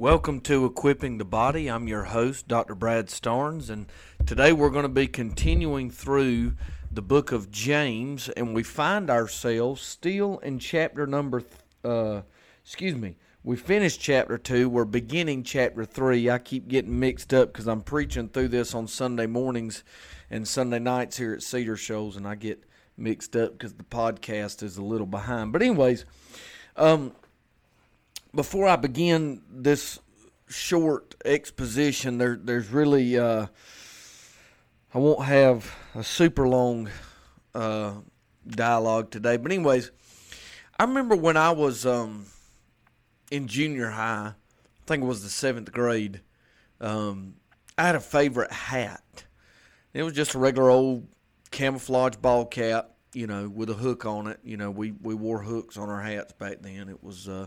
Welcome to Equipping the Body. I'm your host, Dr. Brad Starnes, and today we're going to be continuing through the book of James, and we find ourselves still in chapter number, uh, excuse me, we finished chapter 2. We're beginning chapter 3. I keep getting mixed up because I'm preaching through this on Sunday mornings and Sunday nights here at Cedar Shoals, and I get mixed up because the podcast is a little behind. But, anyways, um, before I begin this short exposition, there, there's really, uh, I won't have a super long uh, dialogue today. But, anyways, I remember when I was um, in junior high, I think it was the seventh grade, um, I had a favorite hat. It was just a regular old camouflage ball cap, you know, with a hook on it. You know, we, we wore hooks on our hats back then. It was uh,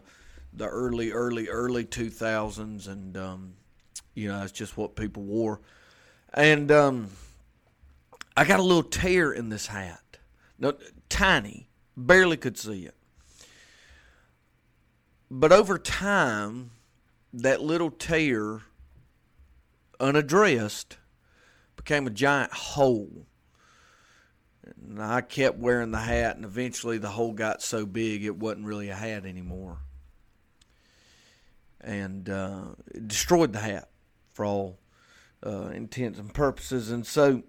the early, early, early 2000s, and, um, you know, that's just what people wore. And um, I got a little tear in this hat. No, tiny, barely could see it. But over time, that little tear, unaddressed, became a giant hole. And I kept wearing the hat, and eventually the hole got so big it wasn't really a hat anymore. And uh, destroyed the hat for all uh, intents and purposes. And so,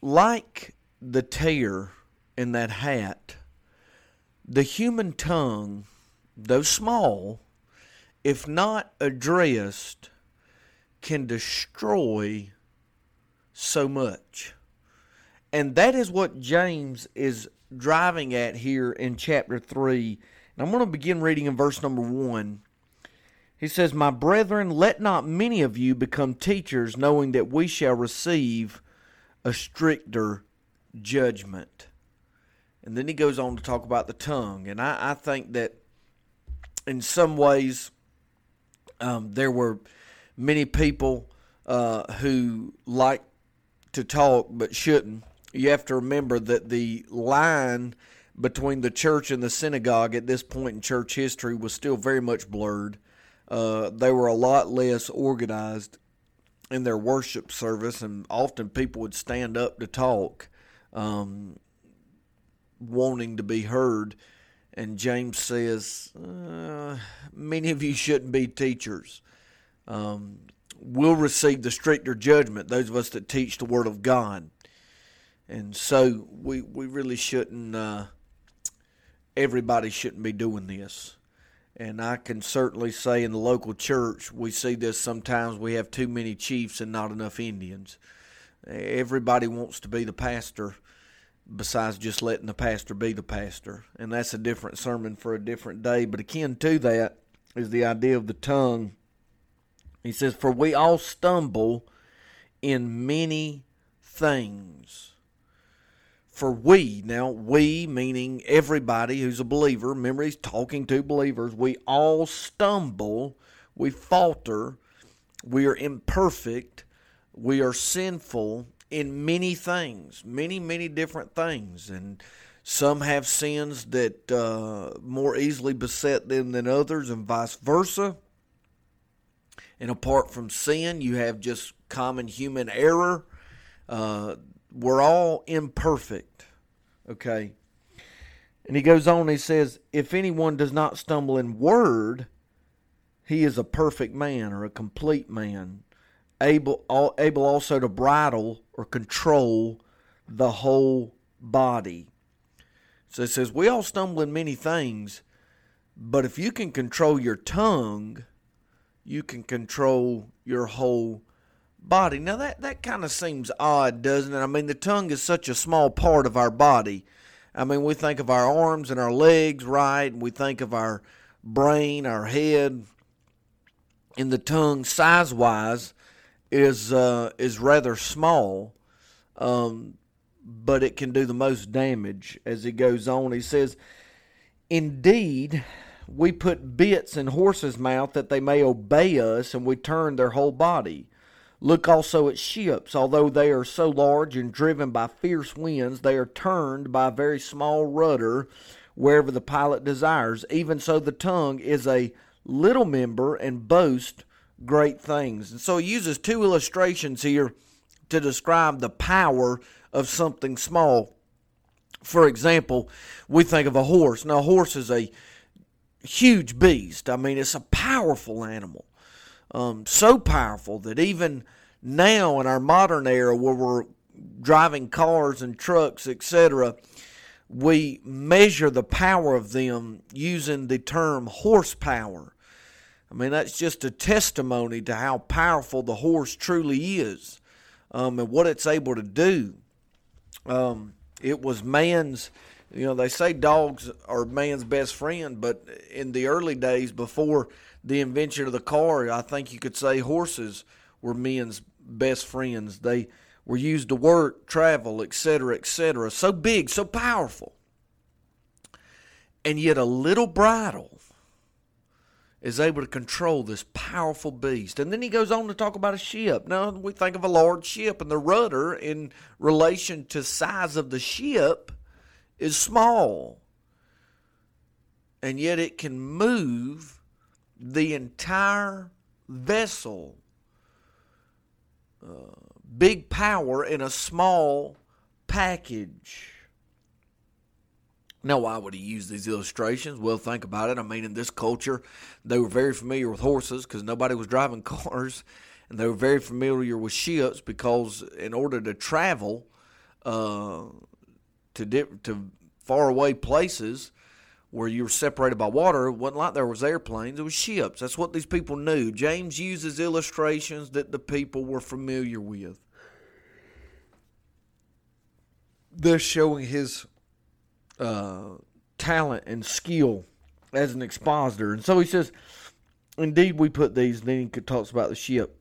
like the tear in that hat, the human tongue, though small, if not addressed, can destroy so much. And that is what James is driving at here in chapter 3. And I'm going to begin reading in verse number 1. He says, My brethren, let not many of you become teachers, knowing that we shall receive a stricter judgment. And then he goes on to talk about the tongue. And I, I think that in some ways, um, there were many people uh, who like to talk but shouldn't. You have to remember that the line between the church and the synagogue at this point in church history was still very much blurred. Uh, they were a lot less organized in their worship service, and often people would stand up to talk, um, wanting to be heard. And James says, uh, Many of you shouldn't be teachers. Um, will receive the stricter judgment, those of us that teach the Word of God. And so we, we really shouldn't, uh, everybody shouldn't be doing this. And I can certainly say in the local church, we see this sometimes. We have too many chiefs and not enough Indians. Everybody wants to be the pastor, besides just letting the pastor be the pastor. And that's a different sermon for a different day. But akin to that is the idea of the tongue. He says, For we all stumble in many things. For we, now we meaning everybody who's a believer, remember he's talking to believers, we all stumble, we falter, we are imperfect, we are sinful in many things, many, many different things. And some have sins that uh, more easily beset them than others, and vice versa. And apart from sin, you have just common human error. Uh, we're all imperfect. Okay. And he goes on, he says, If anyone does not stumble in word, he is a perfect man or a complete man, able, able also to bridle or control the whole body. So it says, We all stumble in many things, but if you can control your tongue, you can control your whole body. Now that that kind of seems odd, doesn't it? I mean, the tongue is such a small part of our body. I mean, we think of our arms and our legs, right? And we think of our brain, our head, and the tongue, size-wise, is uh, is rather small, um, but it can do the most damage. As he goes on, he says, "Indeed." We put bits in horses' mouth that they may obey us, and we turn their whole body. Look also at ships. Although they are so large and driven by fierce winds, they are turned by a very small rudder wherever the pilot desires. Even so, the tongue is a little member and boast great things. And so he uses two illustrations here to describe the power of something small. For example, we think of a horse. Now, a horse is a huge beast. I mean, it's a powerful animal. Um, so powerful that even now in our modern era where we're driving cars and trucks, etc., we measure the power of them using the term horsepower. I mean, that's just a testimony to how powerful the horse truly is um, and what it's able to do. Um, it was man's, you know, they say dogs are man's best friend, but in the early days before the invention of the car, I think you could say horses were men's best friends. They were used to work, travel, etc., etc. So big, so powerful. And yet a little bridle is able to control this powerful beast. And then he goes on to talk about a ship. Now we think of a large ship and the rudder in relation to size of the ship is small. And yet it can move the entire vessel. Uh, big power in a small package. Now, why would he use these illustrations? Well, think about it. I mean, in this culture, they were very familiar with horses because nobody was driving cars, and they were very familiar with ships because, in order to travel uh, to dip, to faraway places where you were separated by water, it wasn't like there was airplanes; it was ships. That's what these people knew. James uses illustrations that the people were familiar with thus showing his uh, talent and skill as an expositor. And so he says, Indeed, we put these, then he talks about the ship.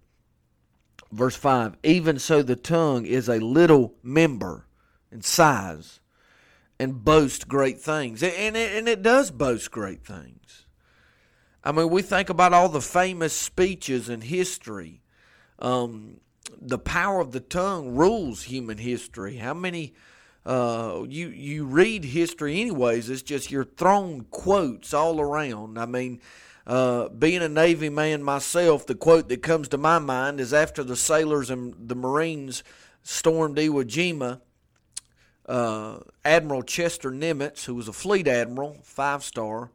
Verse 5 Even so, the tongue is a little member in size and boast great things. And it, and it does boast great things. I mean, we think about all the famous speeches in history. Um, the power of the tongue rules human history. How many uh, you you read history anyways. It's just you're thrown quotes all around. I mean, uh, being a Navy man myself, the quote that comes to my mind is after the sailors and the Marines stormed Iwo Jima. Uh, admiral Chester Nimitz, who was a fleet admiral, five star,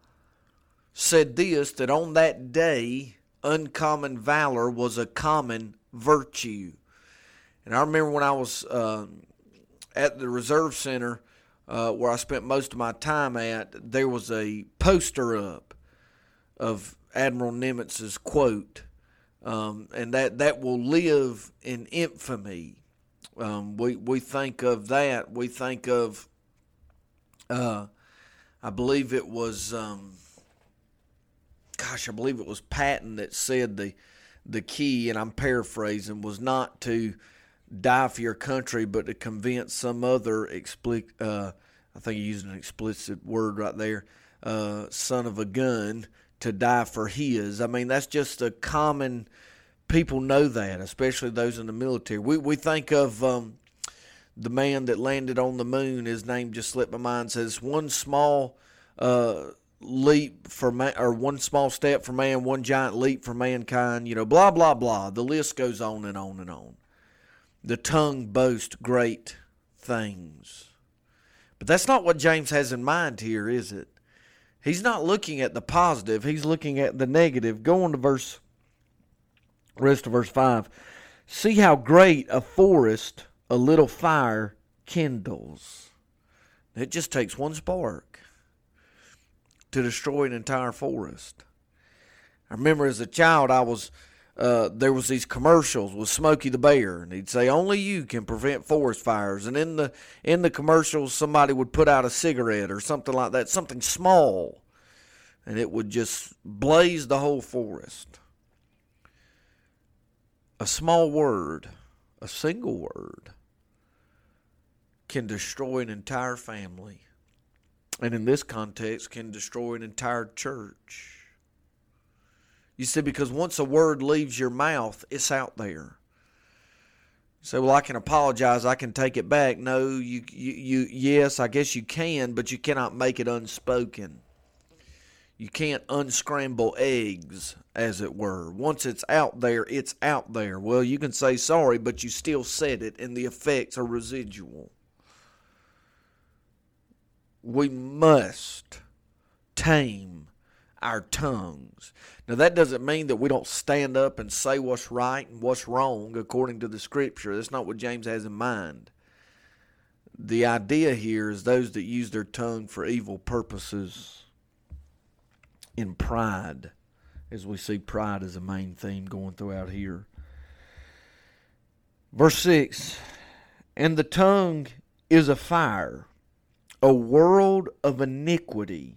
said this that on that day, uncommon valor was a common virtue. And I remember when I was um, at the Reserve Center, uh, where I spent most of my time at, there was a poster up of Admiral Nimitz's quote, um, and that, that will live in infamy. Um, we we think of that. We think of, uh, I believe it was, um, gosh, I believe it was Patton that said the the key, and I'm paraphrasing, was not to die for your country, but to convince some other explicit, uh, I think he used an explicit word right there, uh, son of a gun to die for his. I mean, that's just a common. People know that, especially those in the military. We we think of um, the man that landed on the moon. His name just slipped my mind. Says one small uh, leap for man, or one small step for man, one giant leap for mankind. You know, blah blah blah. The list goes on and on and on. The tongue boasts great things. But that's not what James has in mind here, is it? He's not looking at the positive, he's looking at the negative. Go on to verse rest of verse 5. See how great a forest a little fire kindles. It just takes one spark to destroy an entire forest. I remember as a child I was uh, there was these commercials with Smokey the Bear, and he'd say only you can prevent forest fires. And in the in the commercials, somebody would put out a cigarette or something like that, something small, and it would just blaze the whole forest. A small word, a single word, can destroy an entire family, and in this context, can destroy an entire church. You see, because once a word leaves your mouth, it's out there. Say, well, I can apologize. I can take it back. No, you, you, you, yes, I guess you can, but you cannot make it unspoken. You can't unscramble eggs, as it were. Once it's out there, it's out there. Well, you can say sorry, but you still said it, and the effects are residual. We must tame our tongues. Now, that doesn't mean that we don't stand up and say what's right and what's wrong according to the scripture. That's not what James has in mind. The idea here is those that use their tongue for evil purposes in pride, as we see pride as a main theme going throughout here. Verse 6 And the tongue is a fire, a world of iniquity.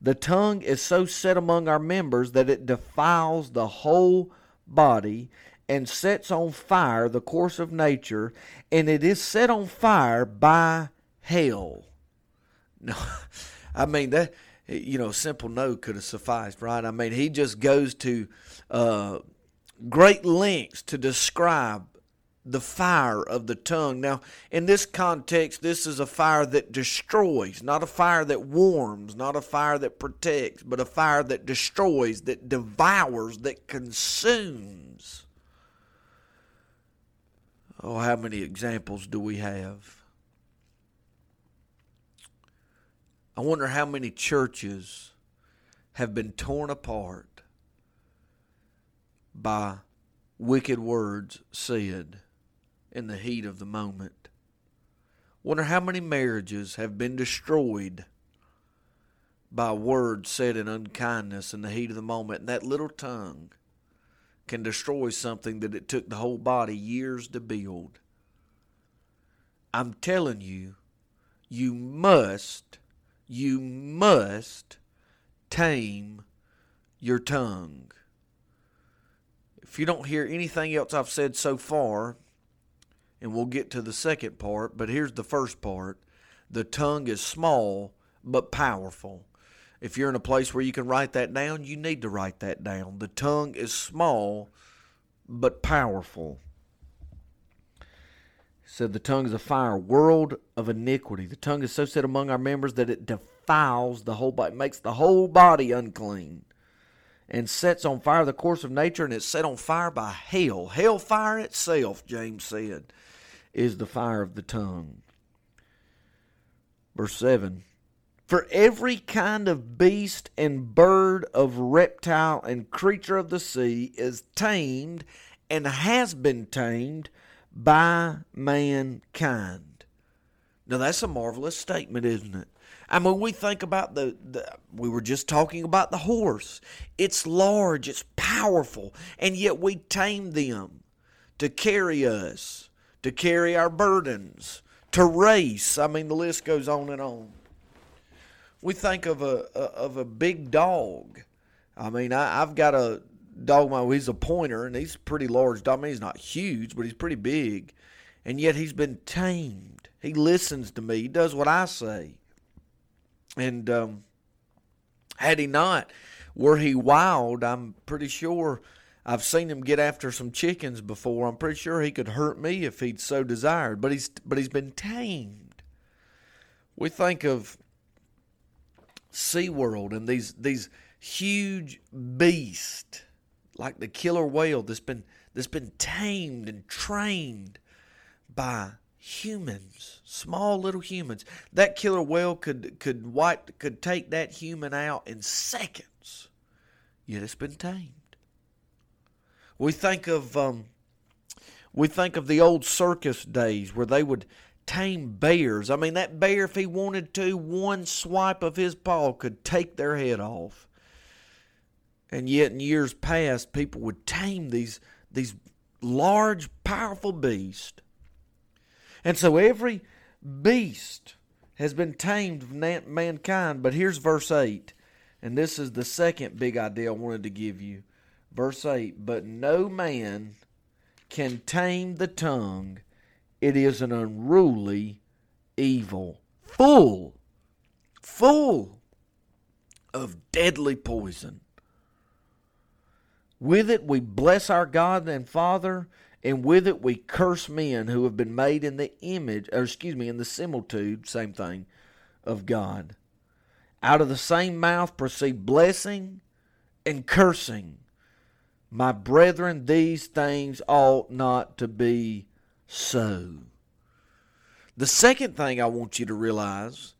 The tongue is so set among our members that it defiles the whole body and sets on fire the course of nature, and it is set on fire by hell. No, I mean that you know, simple no could have sufficed, right? I mean, he just goes to uh, great lengths to describe the fire of the tongue. Now, in this context, this is a fire that destroys, not a fire that warms, not a fire that protects, but a fire that destroys, that devours, that consumes. Oh, how many examples do we have? I wonder how many churches have been torn apart by wicked words said in the heat of the moment. Wonder how many marriages have been destroyed by words said in unkindness in the heat of the moment. And that little tongue can destroy something that it took the whole body years to build. I'm telling you, you must you must tame your tongue. If you don't hear anything else I've said so far, and we'll get to the second part, but here's the first part the tongue is small but powerful. If you're in a place where you can write that down, you need to write that down. The tongue is small but powerful said the tongue is a fire, world of iniquity. The tongue is so set among our members that it defiles the whole body, makes the whole body unclean, and sets on fire the course of nature, and it's set on fire by hell. Hell fire itself, James said, is the fire of the tongue. Verse 7 For every kind of beast and bird, of reptile and creature of the sea is tamed and has been tamed by mankind. Now that's a marvelous statement, isn't it? I mean, we think about the, the, we were just talking about the horse. It's large, it's powerful, and yet we tame them to carry us, to carry our burdens, to race. I mean, the list goes on and on. We think of a, a of a big dog. I mean, I, I've got a dog he's a pointer and he's pretty large. I mean, he's not huge, but he's pretty big. And yet he's been tamed. He listens to me. He does what I say. And um, had he not, were he wild, I'm pretty sure I've seen him get after some chickens before. I'm pretty sure he could hurt me if he'd so desired. But he's but he's been tamed. We think of SeaWorld and these these huge beasts like the killer whale that's been that's been tamed and trained by humans, small little humans. That killer whale could could wipe could take that human out in seconds. Yet it's been tamed. We think of um, we think of the old circus days where they would tame bears. I mean, that bear, if he wanted to, one swipe of his paw could take their head off. And yet, in years past, people would tame these, these large, powerful beasts. And so every beast has been tamed of mankind. But here's verse 8. And this is the second big idea I wanted to give you. Verse 8 But no man can tame the tongue, it is an unruly evil, full, full of deadly poison. With it we bless our God and Father, and with it we curse men who have been made in the image, or excuse me, in the similitude, same thing, of God. Out of the same mouth proceed blessing and cursing. My brethren, these things ought not to be so. The second thing I want you to realize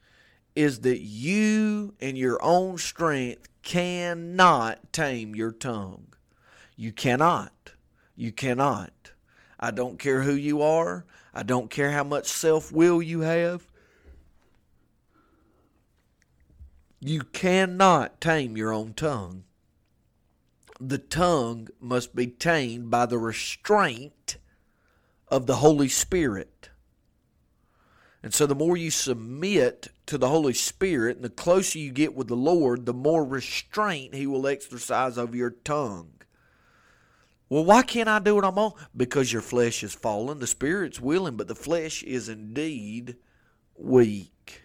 is that you in your own strength cannot tame your tongue. You cannot. You cannot. I don't care who you are. I don't care how much self will you have. You cannot tame your own tongue. The tongue must be tamed by the restraint of the Holy Spirit. And so, the more you submit to the Holy Spirit and the closer you get with the Lord, the more restraint He will exercise over your tongue. Well, why can't I do what I'm on? Because your flesh is fallen. The Spirit's willing, but the flesh is indeed weak.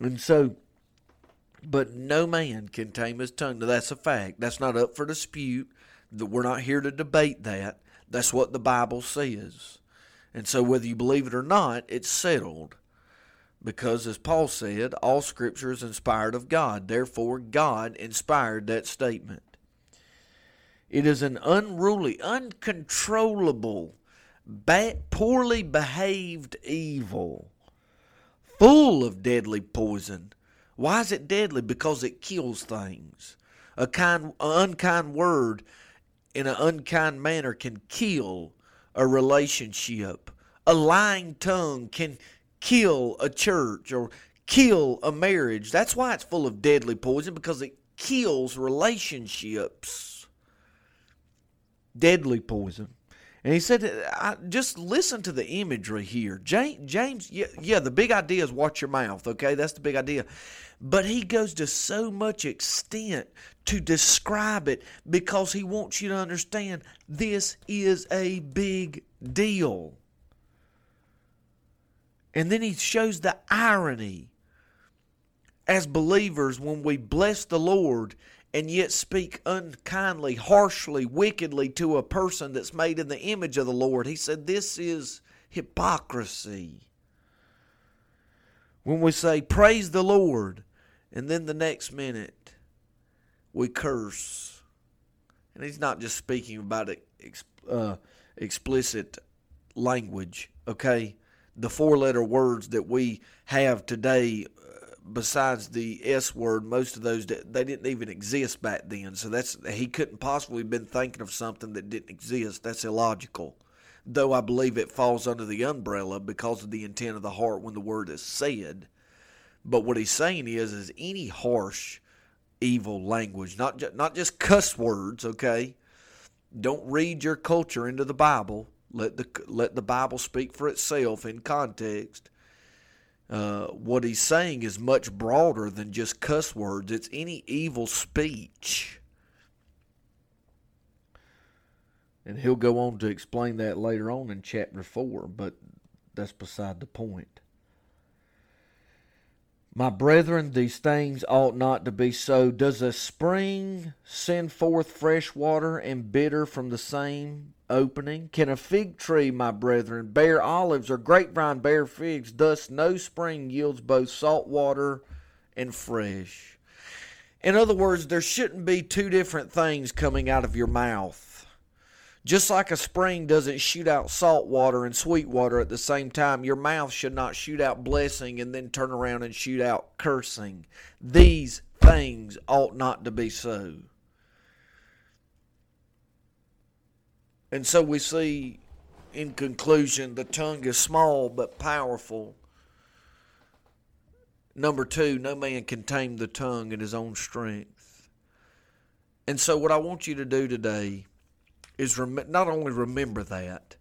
And so, but no man can tame his tongue. Now, that's a fact. That's not up for dispute. We're not here to debate that. That's what the Bible says. And so, whether you believe it or not, it's settled. Because, as Paul said, all Scripture is inspired of God. Therefore, God inspired that statement. It is an unruly, uncontrollable, bad, poorly behaved evil, full of deadly poison. Why is it deadly? Because it kills things. A kind, an unkind word in an unkind manner can kill a relationship. A lying tongue can kill a church or kill a marriage. That's why it's full of deadly poison because it kills relationships. Deadly poison. And he said, just listen to the imagery here. James, James yeah, yeah, the big idea is watch your mouth, okay? That's the big idea. But he goes to so much extent to describe it because he wants you to understand this is a big deal. And then he shows the irony as believers when we bless the Lord and yet speak unkindly, harshly, wickedly to a person that's made in the image of the Lord. He said, This is hypocrisy. When we say, Praise the Lord, and then the next minute we curse. And he's not just speaking about uh, explicit language, okay? The four letter words that we have today besides the S word, most of those they didn't even exist back then. So that's he couldn't possibly have been thinking of something that didn't exist. That's illogical. Though I believe it falls under the umbrella because of the intent of the heart when the word is said. But what he's saying is, is any harsh, evil language, not ju- not just cuss words. Okay, don't read your culture into the Bible. Let the let the Bible speak for itself in context uh, what he's saying is much broader than just cuss words. It's any evil speech. And he'll go on to explain that later on in chapter 4, but that's beside the point. My brethren, these things ought not to be so. Does a spring send forth fresh water and bitter from the same opening? Can a fig tree, my brethren, bear olives or grapevine bear figs? Thus, no spring yields both salt water and fresh. In other words, there shouldn't be two different things coming out of your mouth. Just like a spring doesn't shoot out salt water and sweet water at the same time, your mouth should not shoot out blessing and then turn around and shoot out cursing. These things ought not to be so. And so we see, in conclusion, the tongue is small but powerful. Number two, no man can tame the tongue in his own strength. And so, what I want you to do today is rem- not only remember that,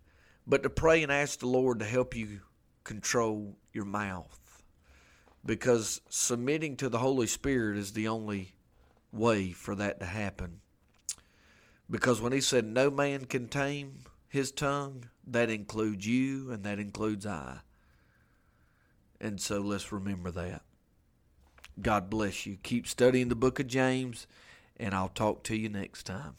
but to pray and ask the Lord to help you control your mouth. Because submitting to the Holy Spirit is the only way for that to happen. Because when He said, No man can tame his tongue, that includes you and that includes I. And so let's remember that. God bless you. Keep studying the book of James, and I'll talk to you next time.